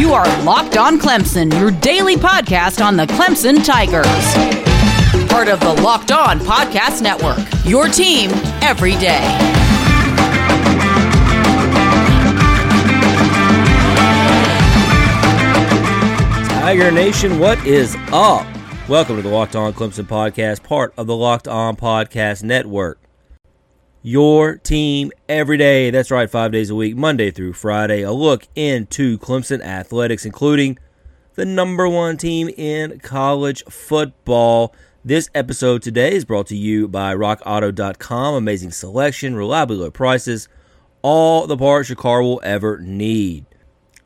You are Locked On Clemson, your daily podcast on the Clemson Tigers. Part of the Locked On Podcast Network, your team every day. Tiger Nation, what is up? Welcome to the Locked On Clemson podcast, part of the Locked On Podcast Network. Your team every day. That's right, five days a week, Monday through Friday. A look into Clemson athletics, including the number one team in college football. This episode today is brought to you by RockAuto.com. Amazing selection, reliably low prices, all the parts your car will ever need.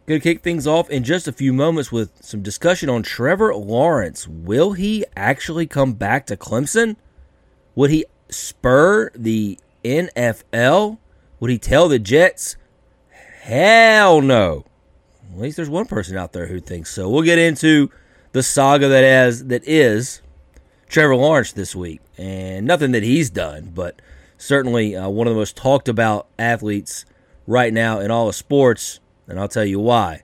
Going to kick things off in just a few moments with some discussion on Trevor Lawrence. Will he actually come back to Clemson? Would he spur the NFL? Would he tell the Jets? Hell no. At least there's one person out there who thinks so. We'll get into the saga that has that is Trevor Lawrence this week, and nothing that he's done, but certainly uh, one of the most talked about athletes right now in all of sports, and I'll tell you why.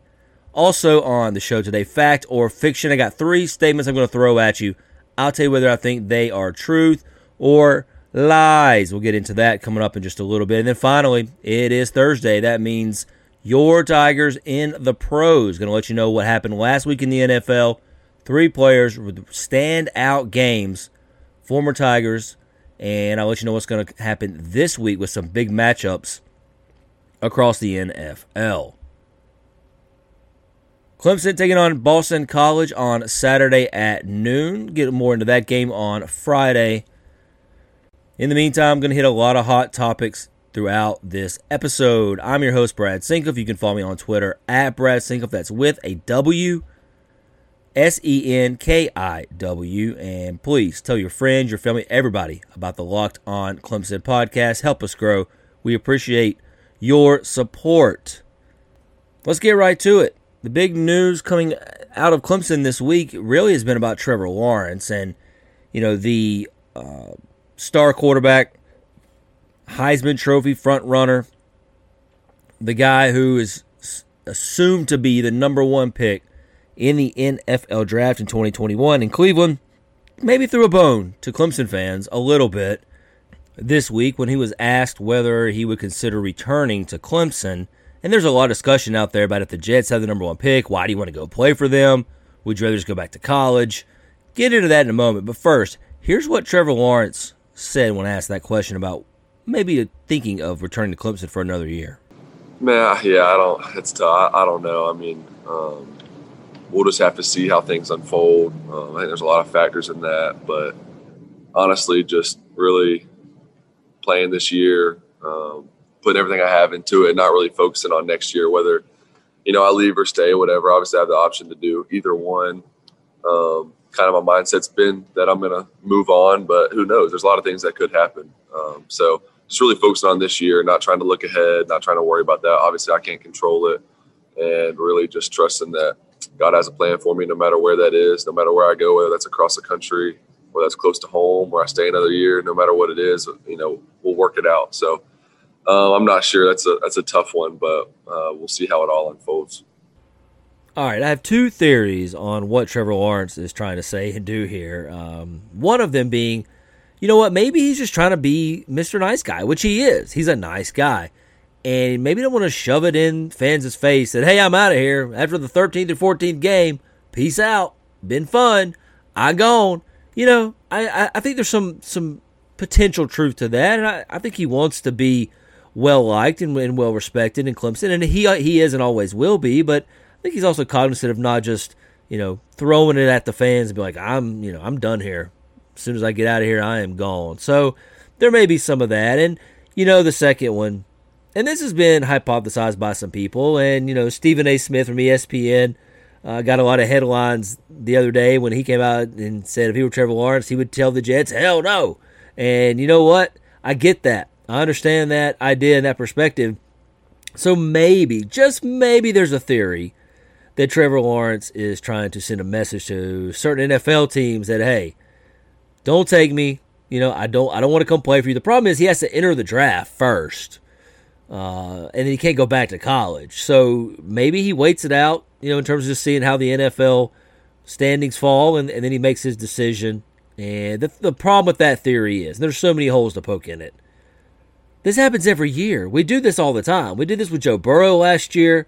Also on the show today, fact or fiction. I got three statements I'm going to throw at you. I'll tell you whether I think they are truth or lies. We'll get into that coming up in just a little bit. And then finally, it is Thursday. That means your Tigers in the pros. Going to let you know what happened last week in the NFL. Three players with standout games, former Tigers, and I'll let you know what's going to happen this week with some big matchups across the NFL. Clemson taking on Boston College on Saturday at noon. Get more into that game on Friday. In the meantime, I'm going to hit a lot of hot topics throughout this episode. I'm your host, Brad Senkiw. You can follow me on Twitter at Brad Senkiw. That's with a W, S E N K I W. And please tell your friends, your family, everybody about the Locked On Clemson podcast. Help us grow. We appreciate your support. Let's get right to it. The big news coming out of Clemson this week really has been about Trevor Lawrence and, you know, the. Uh, star quarterback, Heisman Trophy front runner, the guy who is assumed to be the number one pick in the NFL draft in 2021 in Cleveland, maybe threw a bone to Clemson fans a little bit this week when he was asked whether he would consider returning to Clemson. And there's a lot of discussion out there about if the Jets have the number one pick, why do you want to go play for them? Would you rather just go back to college? Get into that in a moment. But first, here's what Trevor Lawrence said when I asked that question about maybe thinking of returning to Clemson for another year? Man, yeah, I don't. It's tough. I, I don't know. I mean, um, we'll just have to see how things unfold. Um, I think there's a lot of factors in that, but honestly, just really playing this year, um, putting everything I have into it, not really focusing on next year, whether you know I leave or stay, whatever. Obviously, I have the option to do either one. Um, kind of my mindset's been that I'm going to move on, but who knows? There's a lot of things that could happen. Um, so just really focusing on this year, not trying to look ahead, not trying to worry about that. Obviously, I can't control it, and really just trusting that God has a plan for me, no matter where that is, no matter where I go, whether that's across the country, whether that's close to home, where I stay another year, no matter what it is, you know, we'll work it out. So uh, I'm not sure. That's a that's a tough one, but uh, we'll see how it all unfolds. All right, I have two theories on what Trevor Lawrence is trying to say and do here. Um, one of them being, you know what, maybe he's just trying to be Mr. Nice Guy, which he is. He's a nice guy. And maybe don't want to shove it in fans' face that, hey, I'm out of here. After the 13th or 14th game, peace out. Been fun. I gone. You know, I, I think there's some some potential truth to that. And I, I think he wants to be well liked and, and well respected in Clemson. And he, he is and always will be. But I think he's also cognizant of not just you know throwing it at the fans and be like, I'm you know I'm done here. As soon as I get out of here, I am gone. So there may be some of that, and you know the second one, and this has been hypothesized by some people, and you know Stephen A. Smith from ESPN. Uh, got a lot of headlines the other day when he came out and said if he were Trevor Lawrence, he would tell the Jets, hell no. And you know what? I get that. I understand that idea and that perspective. So maybe, just maybe, there's a theory that Trevor Lawrence is trying to send a message to certain NFL teams that hey, don't take me. You know, I don't I don't want to come play for you. The problem is he has to enter the draft first. Uh, and then he can't go back to college. So maybe he waits it out you know, in terms of just seeing how the NFL standings fall, and, and then he makes his decision. And the, the problem with that theory is there's so many holes to poke in it. This happens every year. We do this all the time. We did this with Joe Burrow last year.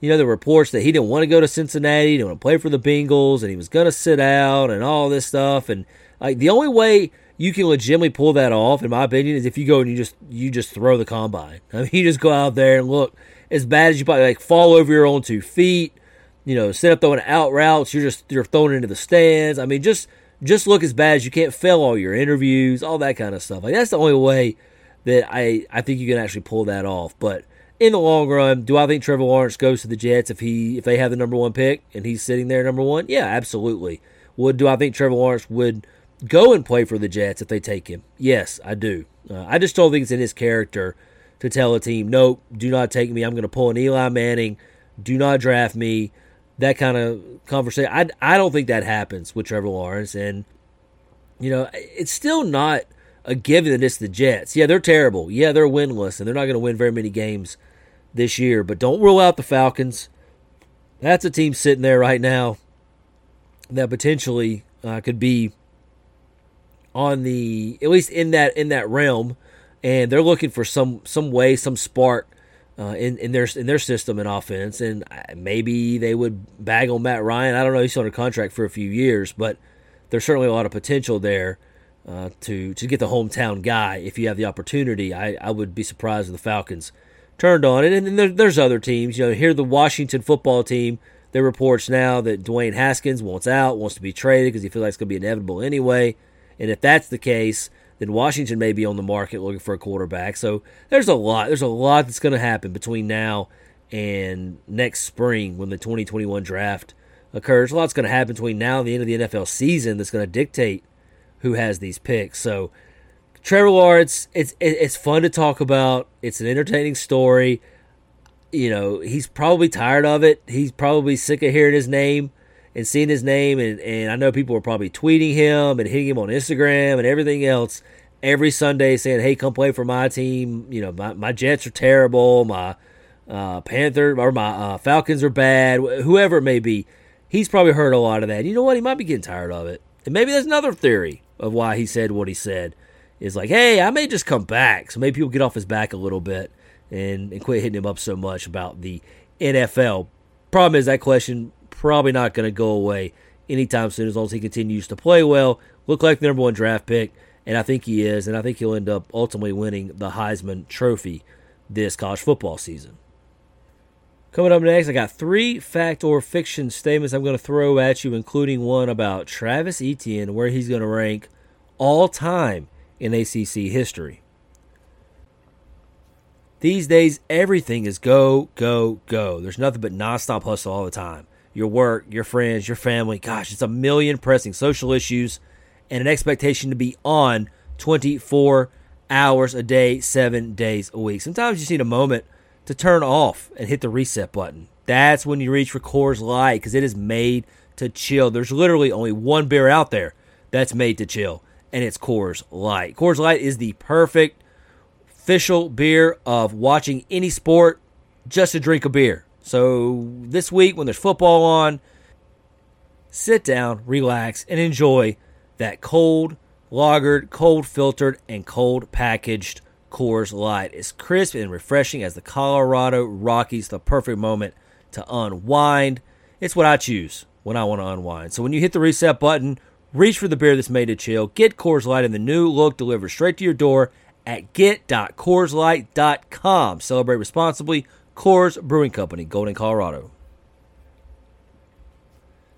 You know, the reports that he didn't want to go to Cincinnati, he didn't want to play for the Bengals, and he was going to sit out and all this stuff. And like the only way you can legitimately pull that off, in my opinion, is if you go and you just you just throw the combine. I mean, you just go out there and look as bad as you probably like fall over your own two feet. You know, set up throwing out routes. You're just you're throwing into the stands. I mean, just just look as bad as you can't fail all your interviews, all that kind of stuff. Like that's the only way that I I think you can actually pull that off. But in the long run, do I think Trevor Lawrence goes to the Jets if he if they have the number one pick and he's sitting there number one? Yeah, absolutely. Would do I think Trevor Lawrence would go and play for the Jets if they take him? Yes, I do. Uh, I just don't think it's in his character to tell a team, nope, do not take me. I'm going to pull an Eli Manning. Do not draft me. That kind of conversation. I, I don't think that happens with Trevor Lawrence. And, you know, it's still not a given that it's the Jets. Yeah, they're terrible. Yeah, they're winless, and they're not going to win very many games this year. But don't rule out the Falcons. That's a team sitting there right now that potentially uh, could be on the at least in that in that realm, and they're looking for some some way, some spark uh, in in their in their system and offense, and uh, maybe they would bag on Matt Ryan. I don't know; he's under contract for a few years, but there's certainly a lot of potential there uh, to to get the hometown guy if you have the opportunity. I, I would be surprised if the Falcons turned on it. And then there, there's other teams. You know, here the Washington football team. There reports now that Dwayne Haskins wants out, wants to be traded because he feels like it's going to be inevitable anyway. And if that's the case, then Washington may be on the market looking for a quarterback. So there's a lot. There's a lot that's going to happen between now and next spring when the 2021 draft occurs. A lot's going to happen between now and the end of the NFL season that's going to dictate who has these picks. So Trevor Lawrence, it's it's fun to talk about. It's an entertaining story. You know, he's probably tired of it. He's probably sick of hearing his name and seeing his name. And, and I know people are probably tweeting him and hitting him on Instagram and everything else every Sunday saying, hey, come play for my team. You know, my, my Jets are terrible. My uh, Panther or my uh, Falcons are bad. Whoever it may be. He's probably heard a lot of that. You know what? He might be getting tired of it. And maybe that's another theory of why he said what he said. Is like, hey, I may just come back. So maybe people get off his back a little bit and, and quit hitting him up so much about the NFL. Problem is that question probably not going to go away anytime soon as long as he continues to play well, look like the number one draft pick, and I think he is, and I think he'll end up ultimately winning the Heisman Trophy this college football season. Coming up next, I got three fact or fiction statements I'm going to throw at you, including one about Travis Etienne, where he's going to rank all time in ACC history. These days, everything is go, go, go. There's nothing but nonstop hustle all the time your work, your friends, your family. Gosh, it's a million pressing social issues and an expectation to be on 24 hours a day, seven days a week. Sometimes you just need a moment to turn off and hit the reset button. That's when you reach for Coors Light because it is made to chill. There's literally only one beer out there that's made to chill, and it's Coors Light. Coors Light is the perfect official beer of watching any sport, just to drink a beer. So this week, when there's football on, sit down, relax, and enjoy that cold, lagered, cold filtered, and cold packaged Coors Light. It's crisp and refreshing as the Colorado Rockies, the perfect moment to unwind. It's what I choose when I want to unwind. So when you hit the reset button, reach for the beer that's made to chill. Get Coors Light in the new look delivered straight to your door at get.coorslight.com. Celebrate responsibly. Coors Brewing Company, Golden, Colorado.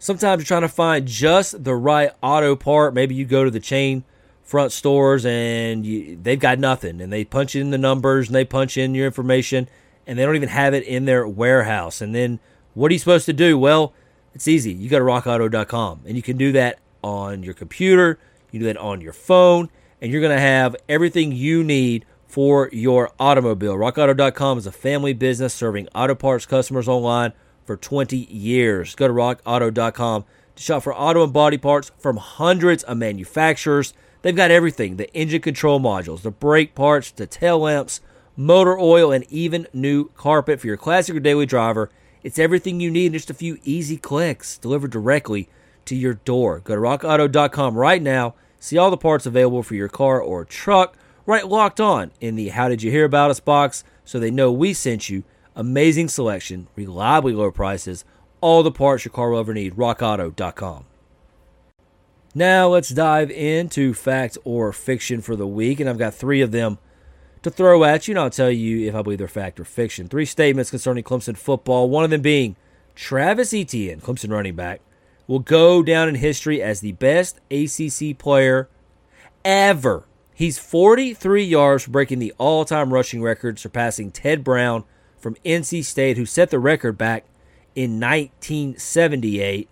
Sometimes you're trying to find just the right auto part. Maybe you go to the chain front stores and you, they've got nothing, and they punch in the numbers and they punch in your information, and they don't even have it in their warehouse. And then what are you supposed to do? Well, it's easy. You go to rockauto.com, and you can do that on your computer, you do that on your phone, and you're going to have everything you need for your automobile. RockAuto.com is a family business serving auto parts customers online for 20 years. Go to RockAuto.com to shop for auto and body parts from hundreds of manufacturers. They've got everything the engine control modules, the brake parts, the tail lamps, motor oil, and even new carpet for your classic or daily driver. It's everything you need in just a few easy clicks delivered directly to your door. Go to rockauto.com right now. See all the parts available for your car or truck. Write locked on in the How Did You Hear About Us box so they know we sent you. Amazing selection, reliably low prices, all the parts your car will ever need. RockAuto.com. Now let's dive into fact or fiction for the week, and I've got three of them to throw at you, and I'll tell you if I believe they're fact or fiction. Three statements concerning Clemson football, one of them being Travis Etienne, Clemson running back, will go down in history as the best ACC player ever. He's 43 yards for breaking the all time rushing record, surpassing Ted Brown from NC State, who set the record back in 1978.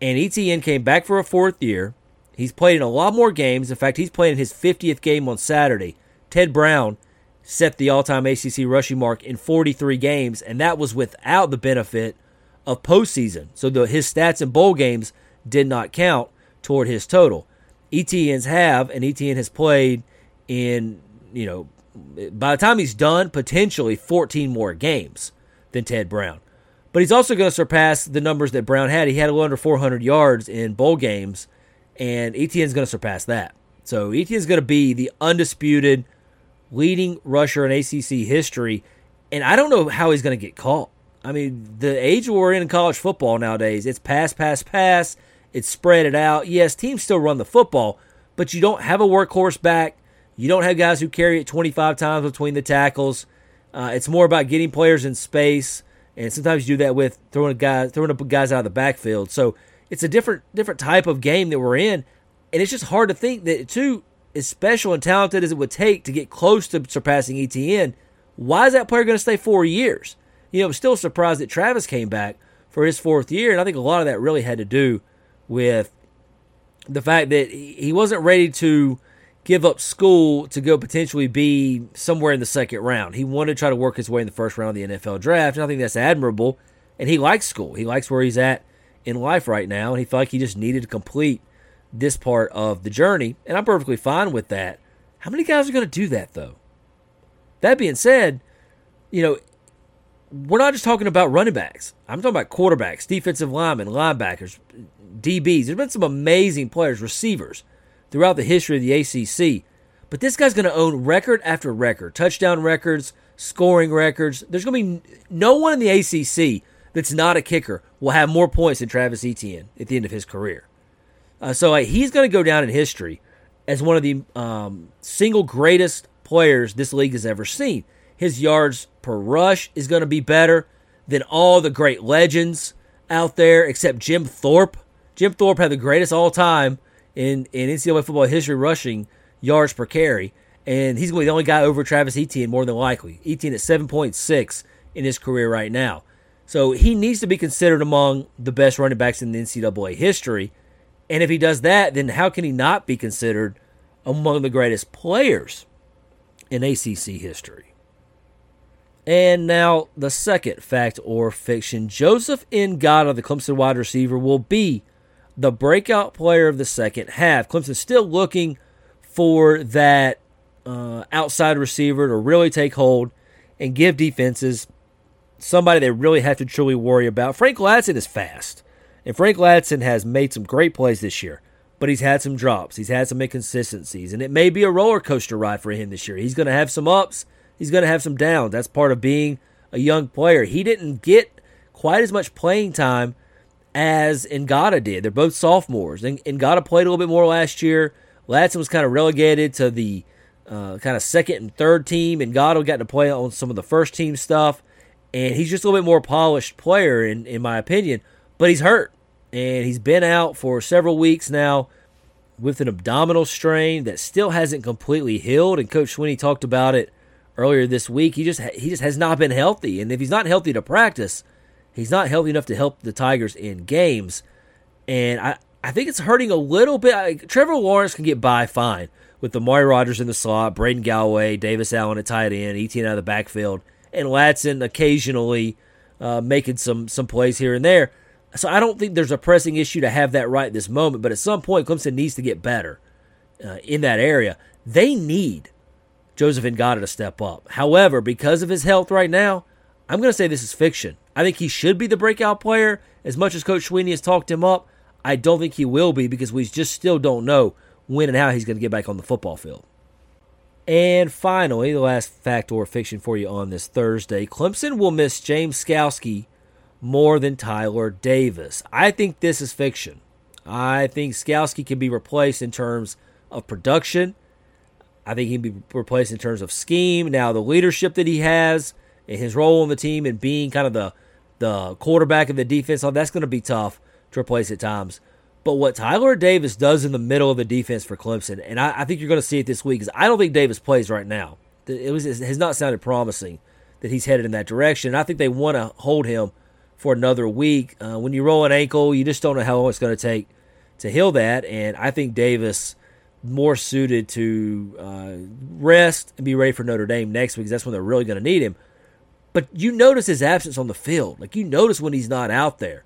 And Etienne came back for a fourth year. He's played in a lot more games. In fact, he's playing his 50th game on Saturday. Ted Brown set the all time ACC rushing mark in 43 games, and that was without the benefit of postseason. So the, his stats in bowl games did not count toward his total. Etienne's have, and Etienne has played in, you know, by the time he's done, potentially 14 more games than Ted Brown. But he's also going to surpass the numbers that Brown had. He had a little under 400 yards in bowl games, and Etienne's going to surpass that. So Etienne's going to be the undisputed leading rusher in ACC history, and I don't know how he's going to get caught. I mean, the age we're in in college football nowadays, it's pass, pass, pass. It's spread it out. Yes, teams still run the football, but you don't have a workhorse back. You don't have guys who carry it 25 times between the tackles. Uh, it's more about getting players in space, and sometimes you do that with throwing guys throwing up guys out of the backfield. So it's a different different type of game that we're in, and it's just hard to think that too, as special and talented as it would take to get close to surpassing Etienne. why is that player going to stay four years? you know, I'm still surprised that Travis came back for his fourth year, and I think a lot of that really had to do with the fact that he wasn't ready to give up school to go potentially be somewhere in the second round. He wanted to try to work his way in the first round of the NFL draft, and I think that's admirable. And he likes school. He likes where he's at in life right now, and he felt like he just needed to complete this part of the journey, and I'm perfectly fine with that. How many guys are going to do that though? That being said, you know, we're not just talking about running backs. I'm talking about quarterbacks, defensive linemen, linebackers, DBs. There's been some amazing players, receivers, throughout the history of the ACC. But this guy's going to own record after record, touchdown records, scoring records. There's going to be no one in the ACC that's not a kicker will have more points than Travis Etienne at the end of his career. Uh, so uh, he's going to go down in history as one of the um, single greatest players this league has ever seen. His yards per rush is going to be better than all the great legends out there, except Jim Thorpe. Jim Thorpe had the greatest all time in, in NCAA football history rushing yards per carry, and he's going to be the only guy over Travis Etienne more than likely. Etienne at 7.6 in his career right now. So he needs to be considered among the best running backs in the NCAA history. And if he does that, then how can he not be considered among the greatest players in ACC history? And now the second fact or fiction Joseph Ngata, the Clemson wide receiver, will be the breakout player of the second half. Clemson still looking for that uh, outside receiver to really take hold and give defenses somebody they really have to truly worry about. Frank Ladson is fast, and Frank Ladson has made some great plays this year, but he's had some drops. He's had some inconsistencies, and it may be a roller coaster ride for him this year. He's going to have some ups he's going to have some downs. That's part of being a young player. He didn't get quite as much playing time as Ngata did. They're both sophomores. And Ngata played a little bit more last year. Ladson was kind of relegated to the uh, kind of second and third team, and Ngata got to play on some of the first team stuff. And he's just a little bit more polished player, in, in my opinion. But he's hurt, and he's been out for several weeks now with an abdominal strain that still hasn't completely healed. And Coach Swinney talked about it earlier this week. He just he just has not been healthy, and if he's not healthy to practice, he's not healthy enough to help the Tigers in games. And I I think it's hurting a little bit. I, Trevor Lawrence can get by fine with the Amari Rodgers in the slot, Braden Galloway, Davis Allen at tight end, Etienne out of the backfield, and Ladson occasionally uh, making some some plays here and there. So I don't think there's a pressing issue to have that right this moment. But at some point, Clemson needs to get better uh, in that area. They need Joseph Ngata to step up. However, because of his health right now, I'm going to say this is fiction. I think he should be the breakout player. As much as Coach Swinney has talked him up, I don't think he will be because we just still don't know when and how he's going to get back on the football field. And finally, the last fact or fiction for you on this Thursday Clemson will miss James Skalski more than Tyler Davis. I think this is fiction. I think Skalski can be replaced in terms of production. I think he can be replaced in terms of scheme. Now, the leadership that he has and his role on the team and being kind of the the quarterback of the defense, oh, that's going to be tough to replace at times. But what Tyler Davis does in the middle of the defense for Clemson, and I, I think you're going to see it this week, is I don't think Davis plays right now. It, was, it has not sounded promising that he's headed in that direction. And I think they want to hold him for another week. Uh, when you roll an ankle, you just don't know how long it's going to take to heal that. And I think Davis more suited to uh, rest and be ready for Notre Dame next week because that's when they're really going to need him. But you notice his absence on the field. Like you notice when he's not out there,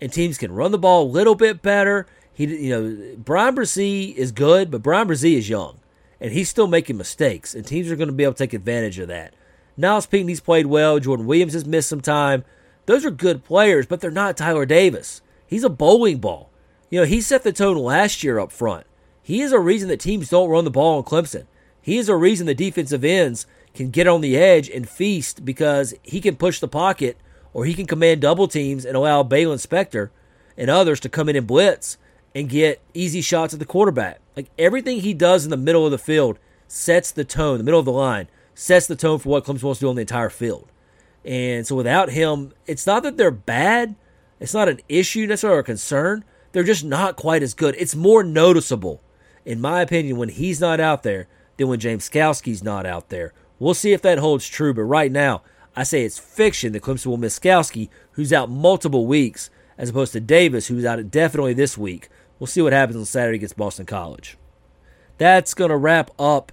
and teams can run the ball a little bit better. He, you know, Bryan Bresee is good, but Bryan Bresee is young, and he's still making mistakes, and teams are going to be able to take advantage of that. Nyles Pinckney's played well. Jordan Williams has missed some time. Those are good players, but they're not Tyler Davis. He's a bowling ball. You know, he set the tone last year up front. He is a reason that teams don't run the ball on Clemson. He is a reason the defensive ends can get on the edge and feast because he can push the pocket or he can command double teams and allow Baylon Spector and others to come in and blitz and get easy shots at the quarterback. Like everything he does in the middle of the field sets the tone, the middle of the line, sets the tone for what Clemson wants to do on the entire field. And so without him, it's not that they're bad. It's not an issue necessarily or a concern. They're just not quite as good. It's more noticeable, in my opinion, when he's not out there than when James Skalski's not out there We'll see if that holds true, but right now, I say it's fiction that Clemson will miss Skalski, who's out multiple weeks, as opposed to Davis, who's out definitely this week. We'll see what happens on Saturday against Boston College. That's going to wrap up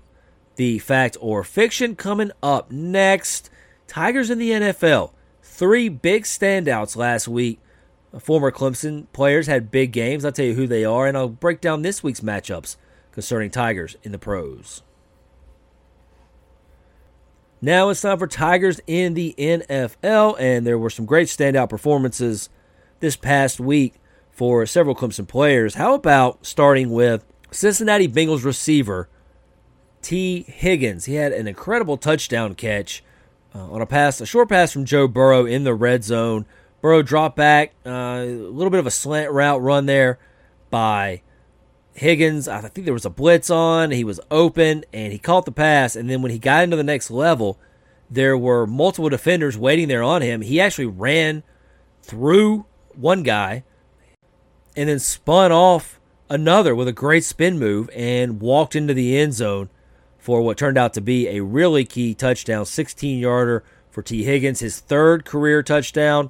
the fact or fiction. Coming up next, Tigers in the NFL. Three big standouts last week. Former Clemson players had big games. I'll tell you who they are, and I'll break down this week's matchups concerning Tigers in the pros. Now it's time for Tigers in the NFL, and there were some great standout performances this past week for several Clemson players. How about starting with Cincinnati Bengals receiver Tee Higgins? He had an incredible touchdown catch uh, on a pass, a short pass from Joe Burrow in the red zone. Burrow dropped back, uh, a little bit of a slant route run there by Higgins, I think there was a blitz on. He was open and he caught the pass. And then when he got into the next level, there were multiple defenders waiting there on him. He actually ran through one guy and then spun off another with a great spin move and walked into the end zone for what turned out to be a really key touchdown 16 yarder for Tee Higgins, his third career touchdown.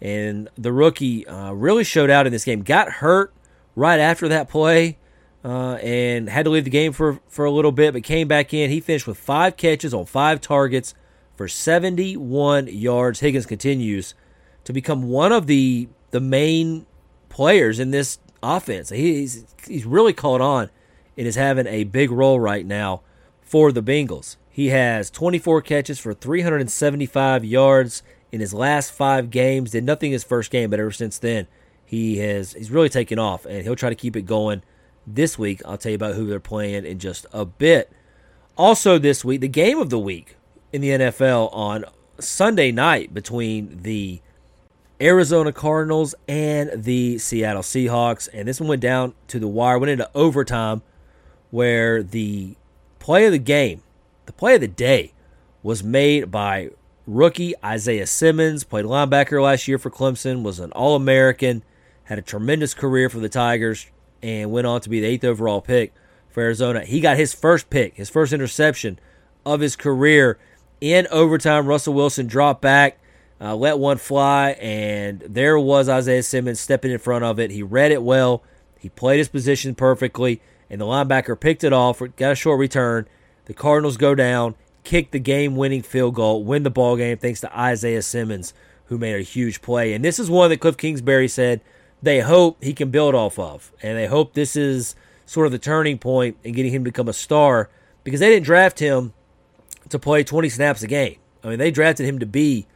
And the rookie uh, really showed out in this game. Got hurt right after that play uh, and had to leave the game for, for a little bit, but came back in. He finished with five catches on five targets for 71 yards. Higgins continues to become one of the the main players in this offense. He's he's really caught on and is having a big role right now for the Bengals. He has 24 catches for 375 yards in his last five games. Did nothing his first game, but ever since then, he has he's really taken off, and he'll try to keep it going this week. I'll tell you about who they're playing in just a bit. Also, this week, the game of the week in the NFL on Sunday night between the Arizona Cardinals and the Seattle Seahawks. And this one went down to the wire, went into overtime, where the play of the game, the play of the day, was made by rookie Isaiah Simmons, played linebacker last year for Clemson, was an All American, had a tremendous career for the Tigers, and went on to be the eighth overall pick for Arizona. He got his first pick, his first interception of his career in overtime. Russell Wilson dropped back, uh, let one fly, and there was Isaiah Simmons stepping in front of it. He read it well, he played his position perfectly, and the linebacker picked it off, got a short return. The Cardinals go down, kick the game winning field goal, win the ball game thanks to Isaiah Simmons, who made a huge play. And this is one that Cliff Kingsbury said they hope he can build off of. And they hope this is sort of the turning point in getting him to become a star because they didn't draft him to play 20 snaps a game. I mean, they drafted him to be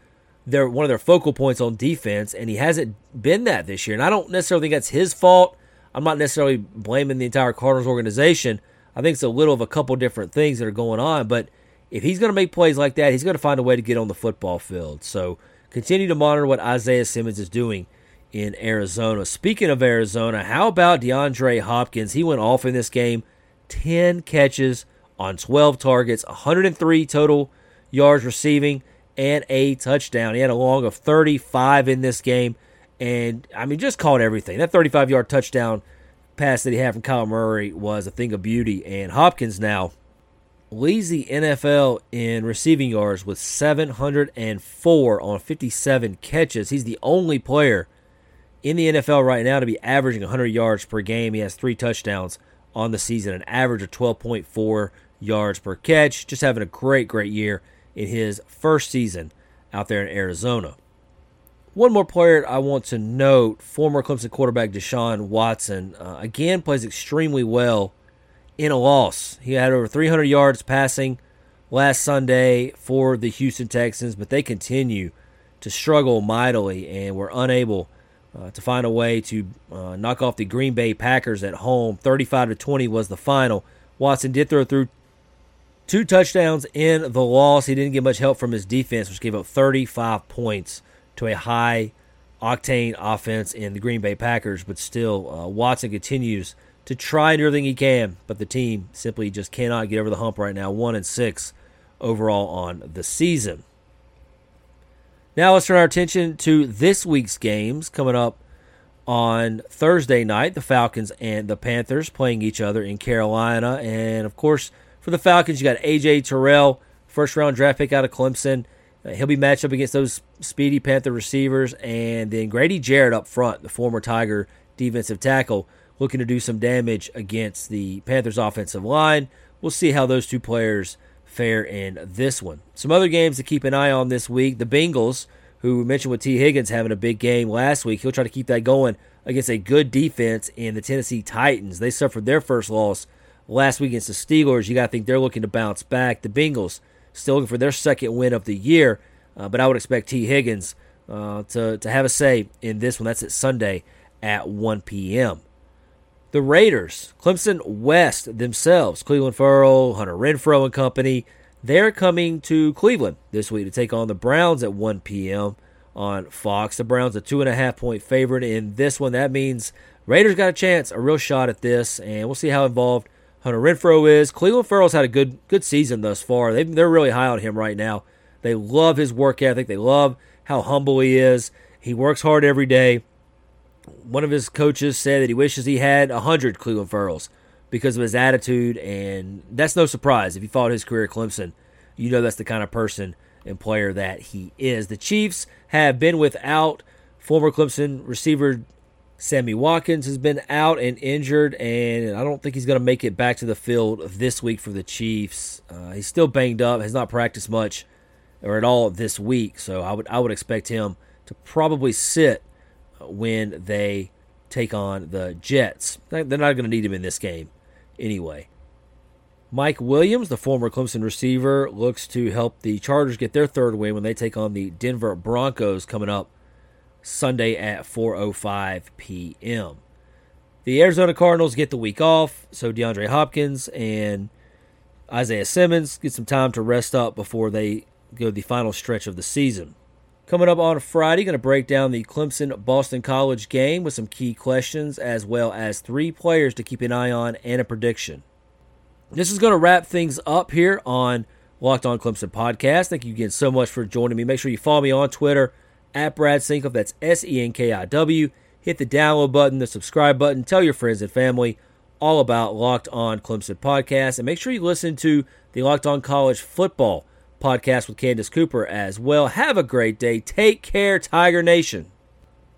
their one of their focal points on defense, and he hasn't been that this year. And I don't necessarily think that's his fault. I'm not necessarily blaming the entire Cardinals organization. I think it's a little of a couple different things that are going on. But if he's going to make plays like that, he's going to find a way to get on the football field. So continue to monitor what Isaiah Simmons is doing in Arizona. Speaking of Arizona, how about DeAndre Hopkins? He went off in this game 10 catches on 12 targets, 103 total yards receiving, and a touchdown. He had a long of 35 in this game. And, I mean, just caught everything. That 35 yard touchdown pass that he had from Kyler Murray was a thing of beauty. And Hopkins now leads the NFL in receiving yards with 704 on 57 catches. He's the only player in the NFL right now to be averaging 100 yards per game. He has three touchdowns on the season, an average of 12.4 yards per catch. Just having a great, great year in his first season out there in Arizona. One more player I want to note former Clemson quarterback Deshaun Watson, uh, again, plays extremely well in a loss. He had over 300 yards passing last Sunday for the Houston Texans, but they continue to struggle mightily and were unable uh, to find a way to uh, knock off the Green Bay Packers at home. 35 to 20 was the final. Watson did throw through two touchdowns in the loss. He didn't get much help from his defense, which gave up 35 points to a high octane offense in the Green Bay Packers. But still, uh, Watson continues to try and do everything he can, but the team simply just cannot get over the hump right now. One and six overall on the season. Now let's turn our attention to this week's games coming up on Thursday night. The Falcons and the Panthers playing each other in Carolina. And of course, for the Falcons, you got AJ Terrell, first round draft pick out of Clemson. Uh, he'll be matched up against those speedy Panther receivers. And then Grady Jarrett up front, the former Tiger defensive tackle, looking to do some damage against the Panthers offensive line. We'll see how those two players fare in this one. Some other games to keep an eye on this week. The Bengals, who we mentioned with Tee Higgins having a big game last week, he'll try to keep that going against a good defense in the Tennessee Titans. They suffered their first loss last week against the Steelers. You got to think they're looking to bounce back. The Bengals still looking for their second win of the year, uh, but I would expect Tee Higgins uh, to, to have a say in this one. That's at Sunday at 1 p.m. The Raiders, Clemson West themselves, Clelin Ferrell, Hunter Renfrow and company, they're coming to Cleveland this week to take on the Browns at 1 p.m. on Fox. The Browns a two and a half point favorite in this one. That means Raiders got a chance, a real shot at this, and we'll see how involved Hunter Renfrow is. Clelin Ferrell's had a good good season thus far. They, they're really high on him right now. They love his work ethic. They love how humble he is. He works hard every day one of his coaches said that he wishes he had 100 Clelin Ferrells because of his attitude, and that's no surprise. If you followed his career at Clemson, you know that's the kind of person and player that he is. The Chiefs have been without former Clemson receiver Sammy Watkins has been out and injured, and I don't think he's going to make it back to the field this week for the Chiefs. Uh, he's still banged up, has not practiced much or at all this week, so I would I would expect him to probably sit when they take on the Jets. They're not going to need him in this game anyway. Mike Williams, the former Clemson receiver, looks to help the Chargers get their third win when they take on the Denver Broncos coming up Sunday at 4:05 p.m. The Arizona Cardinals get the week off, so DeAndre Hopkins and Isaiah Simmons get some time to rest up before they go the final stretch of the season. Coming up on Friday, going to break down the Clemson Boston College game with some key questions as well as three players to keep an eye on and a prediction. This is going to wrap things up here on Locked On Clemson podcast. Thank you again so much for joining me. Make sure you follow me on Twitter at Brad Senkiw. That's S E N K I W. Hit the download button, the subscribe button. Tell your friends and family all about Locked On Clemson podcast. And make sure you listen to the Locked On College football podcast with Candace Cooper as well. Have a great day. Take care, Tiger Nation.